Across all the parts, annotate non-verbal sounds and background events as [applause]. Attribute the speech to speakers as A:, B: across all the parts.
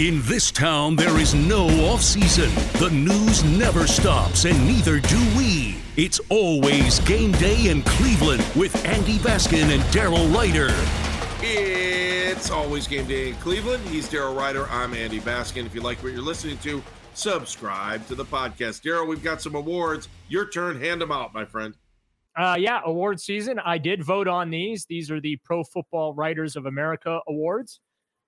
A: In this town, there is no off season. The news never stops, and neither do we. It's always game day in Cleveland with Andy Baskin and Daryl Ruiter.
B: It's always game day in Cleveland. He's Daryl Ruiter. I'm Andy Baskin. If you like what you're listening to, subscribe to the podcast. Daryl, we've got some awards. Your turn. Hand them out, my friend.
C: Uh, yeah, award season. I did vote on these. These are the Pro Football Writers of America awards,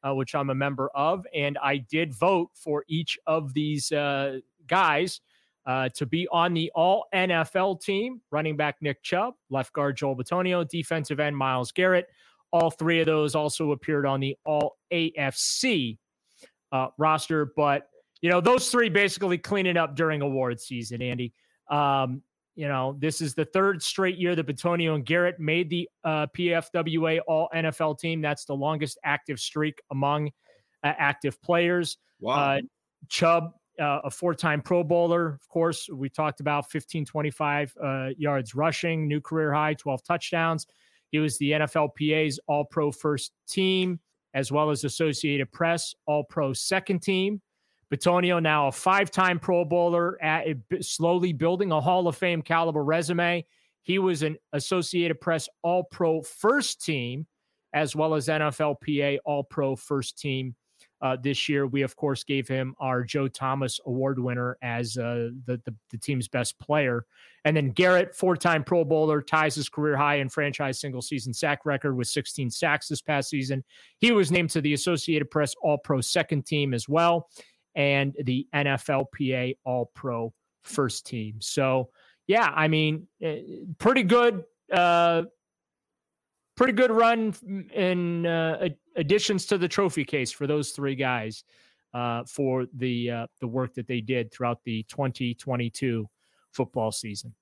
C: uh, which I'm a member of, and I did vote for each of these uh, guys uh, to be on the All NFL team. Running back Nick Chubb, left guard Joel Bitonio, defensive end Myles Garrett. All three of those also appeared on the All AFC uh, roster, but you know those three basically cleaning up during award season. Andy. Um, you know, this is the third straight year that Bitonio and Garrett made the uh, PFWA All NFL team. That's the longest active streak among uh, active players.
B: Wow.
C: Uh, Chubb, uh, a four time Pro Bowler, of course, we talked about 1525 uh, yards rushing, new career high, 12 touchdowns. He was the NFLPA's All Pro first team, as well as Associated Press All Pro second team. Bitonio now a five-time Pro Bowler, at, slowly building a Hall of Fame caliber resume. He was an Associated Press All-Pro first team, as well as NFLPA All-Pro first team uh, this year. We of course gave him our Joe Thomas Award winner as uh, the, the the team's best player, and then Garrett, four-time Pro Bowler, ties his career high in franchise single-season sack record with 16 sacks this past season. He was named to the Associated Press All-Pro second team as well and the NFLPA All Pro first team. So, yeah, I mean, eh, pretty good, uh, pretty good run in uh, additions to the trophy case for those three guys uh, for the uh, the work that they did throughout the 2022 football season.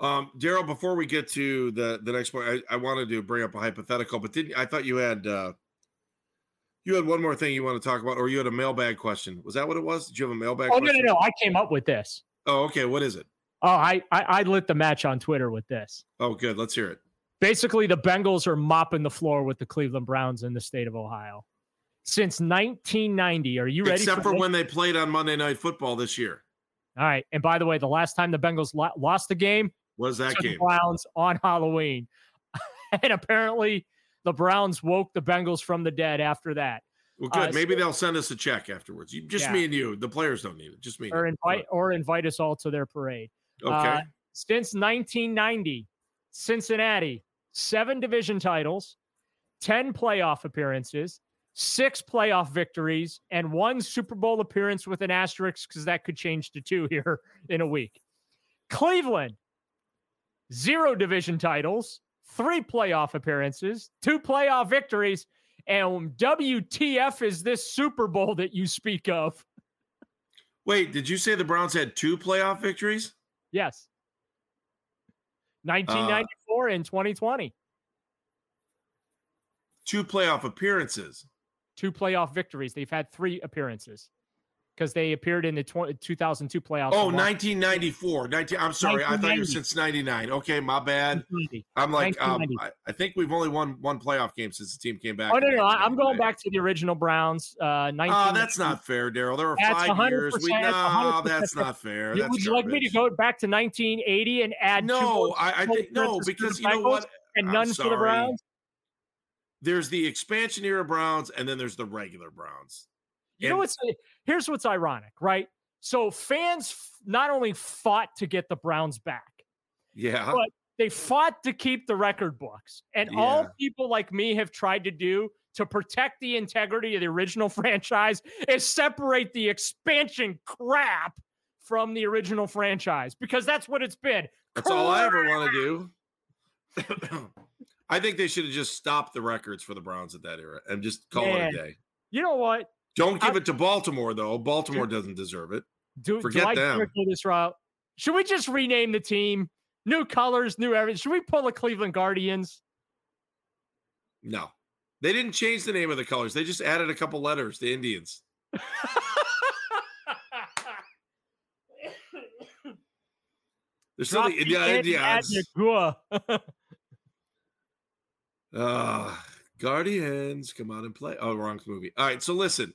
B: Um, Daryl, before we get to the the next point, I, I, wanted to bring up a hypothetical, but didn't I thought you had uh, you had one more thing you want to talk about, or you had a mailbag question. Was that what it was? Did you have a mailbag?
C: Oh
B: question?
C: no, no, no! I came up with this.
B: Oh, okay. What is it?
C: Oh, I, I I lit the match on Twitter with this.
B: Oh, good. Let's hear it.
C: Basically, the Bengals are mopping the floor with the Cleveland Browns in the state of Ohio since 1990. Are you ready?
B: Except for, for when they played on Monday Night Football this year.
C: All right. And by the way, the last time the Bengals lo- lost the game
B: was that game?
C: Browns on Halloween, [laughs] and apparently the Browns woke the Bengals from the dead after that.
B: Well, good. Uh, Maybe so, they'll send us a check afterwards. You, just yeah. me and you. The players don't need it. Just me.
C: Or invite or invite us all to their parade.
B: Okay. Uh,
C: since 1990, Cincinnati seven division titles, ten playoff appearances, six playoff victories, and one Super Bowl appearance with an asterisk because that could change to two [laughs] here in a week. Cleveland, zero division titles, three playoff appearances, two playoff victories, and WTF is this Super Bowl that you speak of?
B: Wait, did you say the Browns had two playoff victories?
C: Yes. 1994 uh, and 2020.
B: Two playoff appearances.
C: Two playoff victories. They've had three appearances because they appeared in the 20, 2002 playoffs.
B: Oh, 1994. 19, I'm sorry. I thought you were since 99. Okay, my bad. I'm like, um, I, I, think we've only won one playoff game since the team came back.
C: Oh, no, no. I'm going back to the original Browns. Uh, 19,
B: oh, that's not fair, Daryl. There were five years. We, no, that's not fair. That's
C: Would you like me to go back to 1980 and add
B: No, I, I think, no, because you know what?
C: And none for the Browns?
B: There's the expansion era Browns, and then there's the regular Browns.
C: You know what's eh, here's what's ironic, right? So fans not only fought to get the Browns back,
B: yeah,
C: but they fought to keep the record books. And yeah. all people like me have tried to do to protect the integrity of the original [laughs] franchise is separate the expansion crap from the original franchise because that's what it's been.
B: That's crap. all I ever want to do. [coughs] I think they should have just stopped the records for the Browns at that era and just call Man, it a day.
C: You know what?
B: Don't give I, it to Baltimore though. Baltimore do, doesn't deserve it.
C: Do,
B: Forget
C: do
B: them.
C: Go this route. Should we just rename the team? New colors, new everything. Should we pull the Cleveland Guardians?
B: No, they didn't change the name of the colors. They just added a couple letters. The Indians. [laughs] There's still the Indians. uh, [laughs] Guardians, come on and play. Oh, wrong movie. All right, so listen.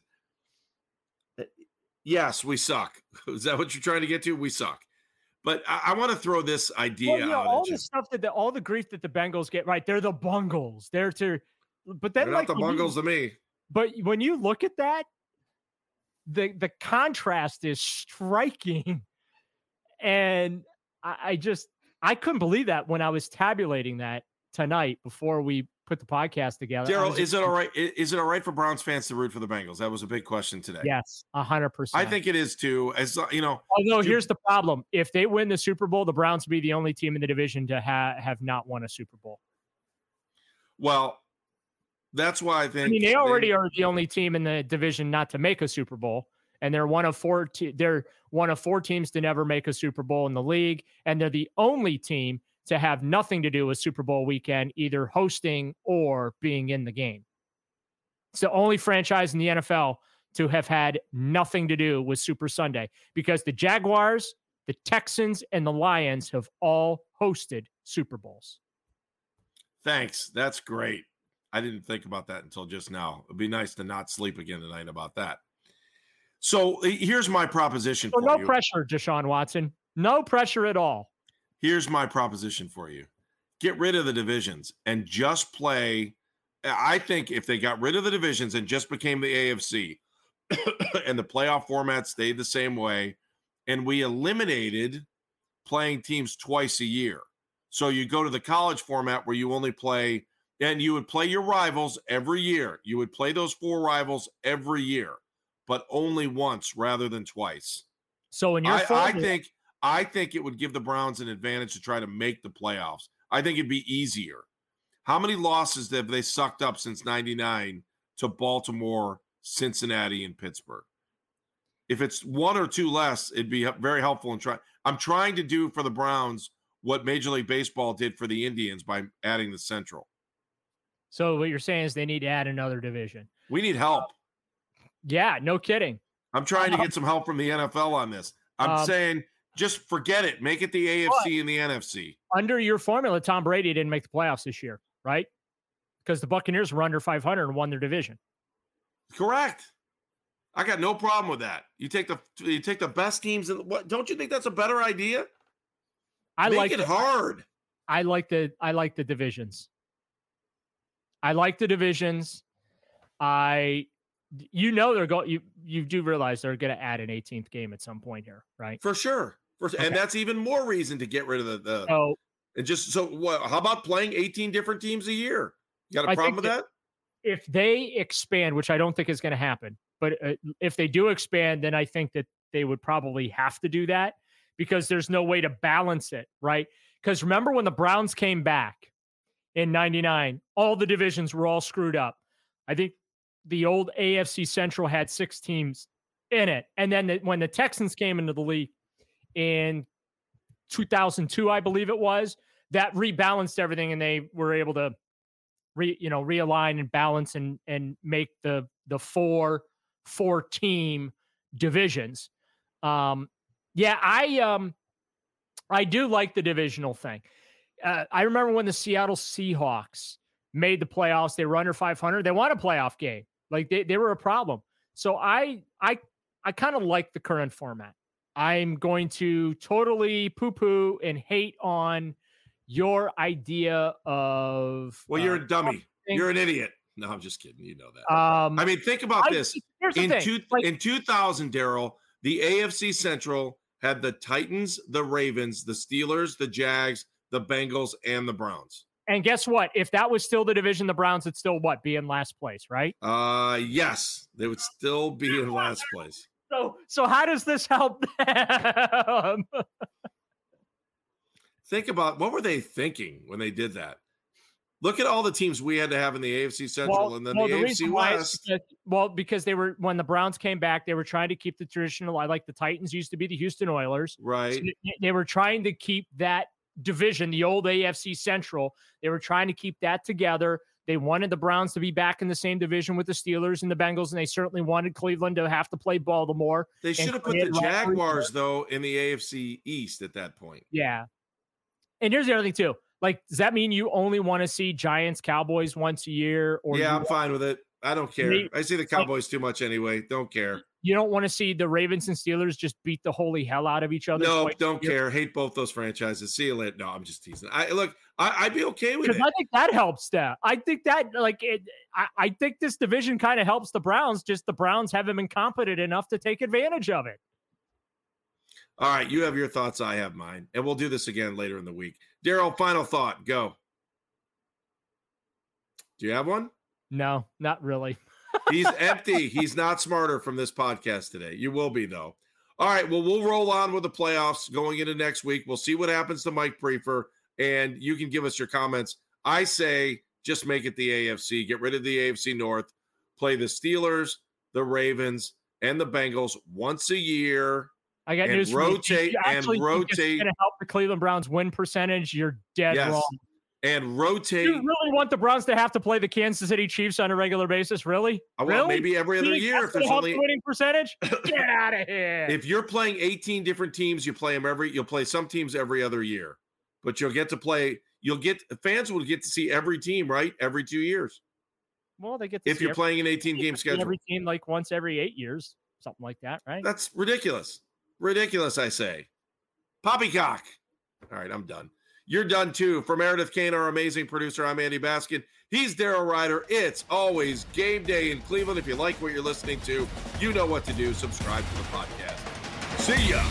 B: Yes, we suck. [laughs] Is that what you're trying to get to? We suck. But I, I want to throw this idea
C: well, you know,
B: out.
C: all
B: at you.
C: the stuff that the, all the grief that the Bengals get, right? They're the Bungles. They're to, but then
B: They're
C: like
B: not the
C: when you-
B: bungles to me.
C: But when you look at that, the the contrast is striking, and I, I just I couldn't believe that when I was tabulating that tonight before we put the podcast together.
B: Daryl, is it all right? Is it all right for Browns fans to root for the Bengals? That was a big question today.
C: Yes, a hundred percent.
B: I think it is too. As uh, you know,
C: Although here's the problem: if they win the Super Bowl, the Browns will be the only team in the division to ha- have not won a Super Bowl.
B: well, that's why I think.
C: I mean, they already are the only team in the division not to make a Super Bowl, and they're one of four. Te- they're one of four teams to never make a Super Bowl in the league, and they're the only team to have nothing to do with Super Bowl weekend, either hosting or being in the game. It's the only franchise in the NFL to have had nothing to do with Super Sunday because the Jaguars, the Texans, and the Lions have all hosted Super Bowls.
B: Thanks. That's great. I didn't think about that until just now. It'd be nice to not sleep again tonight about that. So uh, here's my proposition
C: So no
B: you.
C: pressure, Deshaun Watson. No pressure at all.
B: Here's my proposition for you. Get rid of the divisions and just play. I think if they got rid of the divisions and just became the AFC [coughs] and the playoff format stayed the same way, and we eliminated playing teams twice a year. So you go to the college format where you only play, and you would play your rivals every year. You would play those four rivals every year, but only once rather than twice.
C: So in your
B: I, I think I think it would give the Browns an advantage to try to make the playoffs. I think it'd be easier. How many losses have they sucked up since 99 to Baltimore, Cincinnati, and Pittsburgh? If it's one or two less, it'd be very helpful in trying. I'm trying to do for the Browns what Major League Baseball did for the Indians by adding the Central.
C: So what you're saying is they need to add another division.
B: We need help.
C: Yeah, no kidding.
B: I'm trying to get some help from the NFL on this. I'm
C: Um,
B: saying just forget it. Make it the AFC and the NFC.
C: Under your formula, Tom Brady didn't make the playoffs this year, right? Because the Buccaneers were under 500 and won their division.
B: Correct. I got no problem with that. You take the you take the best teams and what don't you think that's a better idea?
C: I
B: Make
C: like
B: it
C: the,
B: hard.
C: I like the I like the divisions. I like the divisions. I you know they're going you you do realize they're going to add an 18th game at some point here, right?
B: For sure.
C: Okay.
B: And that's even more reason to get rid of the, the
C: So
B: and just so what how about playing 18 different teams a year? You got a
C: I
B: problem with that?
C: if they expand, which I don't think is going to happen, but uh, if they do expand, then I think that they would probably have to do that because there's no way to balance it, right? Because remember when the Browns came back in 99, all the divisions were all screwed up. I think the old AFC Central had six teams in it. And then the, when the Texans came into the league in 2002, I believe it was, that rebalanced everything and they were able to re, you know realign and balance and and make the the four four team divisions. Um yeah i um i do like the divisional thing. Uh, i remember when the seattle seahawks made the playoffs they were under 500 they won a playoff game. Like they, they were a problem. So i i i kind of like the current format i'm going to totally poo poo and hate on your idea of
B: Well, you're
C: uh,
B: a dummy. You're an idiot. No, I'm just kidding. You know that.
C: um
B: I mean, think about
C: I-
B: this. in two,
C: like-
B: in 2000 daryl the afc central had the titans the ravens the steelers the jags the bengals and the browns
C: And guess what? If that was still the division, the Browns would still what be in last place, right?
B: uh yes they would still be in last place
C: So, so how does this help [laughs] them?
B: think about what were they thinking when they did that look at all the teams we had to have in the afc central and then the, afc
C: reason why is
B: west
C: that- well, because they were when the Browns came back, they were trying to keep the traditional. I like the Titans used to be the Houston Oilers. So
B: right
C: they- they were trying to keep that division, the old AFC Central. They were trying to keep that together. They wanted the Browns to be back in the same division with the Steelers and the Bengals, and they certainly wanted Cleveland to have to play Baltimore.
B: they should have put the jaguars though in the afc east at that point
C: Yeah. And here's the other thing too. Like, does that mean you only want to see Giants Cowboys once a year? Or
B: yeah i'm fine with it I don't care.
C: Me-
B: I see the Cowboys too much anyway. Don't care.
C: You don't want to see the Ravens and Steelers just beat the holy hell out of each other.
B: No, don't
C: year.
B: care. Hate both those franchises. See you later. No, I'm just teasing. I look. I, I'd be okay with
C: Because
B: it.
C: I think that helps that. I think that like it, I, I think this division kind of helps the Browns. Just the Browns haven't been competent enough to take advantage of it.
B: All right, you have your thoughts. I have mine, and we'll do this again later in the week. Daryl, final thought. Go. Do you have one?
C: No, not really. [laughs]
B: He's empty. He's not smarter from this podcast today. You will be though. All right. Well, we'll roll on with the playoffs going into next week. We'll see what happens to Mike Prefer, and you can give us your comments. I say just make it the AFC. Get rid of the AFC North. Play the Steelers, the Ravens, and the Bengals once a year.
C: I got
B: And
C: news for you. If
B: rotate
C: you
B: and
C: actually
B: rotate.
C: Going to help the Cleveland Browns win percentage. You're dead
B: Yes.
C: wrong.
B: And rotate.
C: You really want the Browns to have to play the Kansas City Chiefs on a regular basis? Really?
B: I want
C: really?
B: maybe every other year if there's only
C: winning percentage. [coughs] Get out of here.
B: if you're playing 18 different teams, you play them every you'll play some teams every other year. But you'll get to play you'll get fans will get to see every team, right? Every 2 years.
C: well, they get to
B: If
C: see
B: you're
C: every-
B: playing an 18
C: they
B: game
C: get to see
B: schedule.
C: Every team like once every eight years, something like that, right?
B: That's ridiculous. Ridiculous, I say. Poppycock. All right, I'm done. You're done too. For Meredith Kane, our amazing producer, I'm Andy Baskin. He's Daryl Ruiter. It's always game day in Cleveland. If you like what you're listening to, you know what to do. Subscribe to the podcast. See ya.